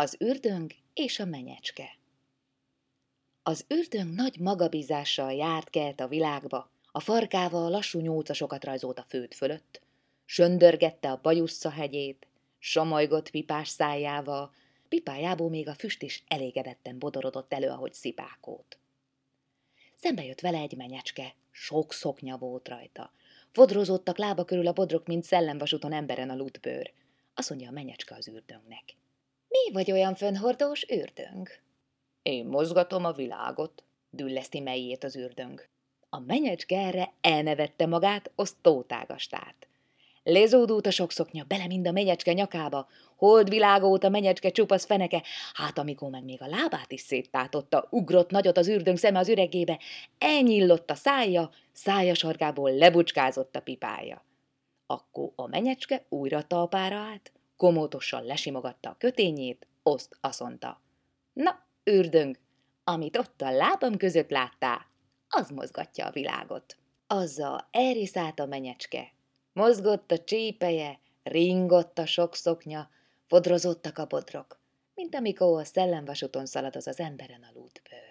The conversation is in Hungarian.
Az ürdöng és a menyecske Az ürdöng nagy magabízással járt kelt a világba, a farkával lassú nyúlcasokat rajzolt a főt fölött, söndörgette a bajussza hegyét, somolygott pipás szájával, pipájából még a füst is elégedetten bodorodott elő, ahogy szipákót. Szembe jött vele egy menyecske, sok szoknya volt rajta. Fodrozottak lába körül a bodrok, mint szellemvasúton emberen a lutbőr. Azt mondja a menyecske az ürdöngnek. Vagy olyan fönhordós ürdöng? Én mozgatom a világot, dülleszti melyét az ürdöng. A menyecske erre elnevette magát, azt tótágastát. Lézódult a sok szoknya, bele mind a menyecske nyakába, hold világót a menyecske csupasz feneke, hát amikor meg még a lábát is széttátotta, ugrott nagyot az ürdöng szeme az üregébe, elnyillott a szája, szája sarkából lebucskázott a pipája. Akkor a menyecske újra talpára állt, komótosan lesimogatta a kötényét, oszt azt mondta. Na, ürdöng, amit ott a lábam között láttál, az mozgatja a világot. Azzal elriszált a menyecske. Mozgott a csípeje, ringott a sok szoknya, fodrozottak a bodrok, mint amikor a szellemvasúton szalad az az emberen a lútbőr.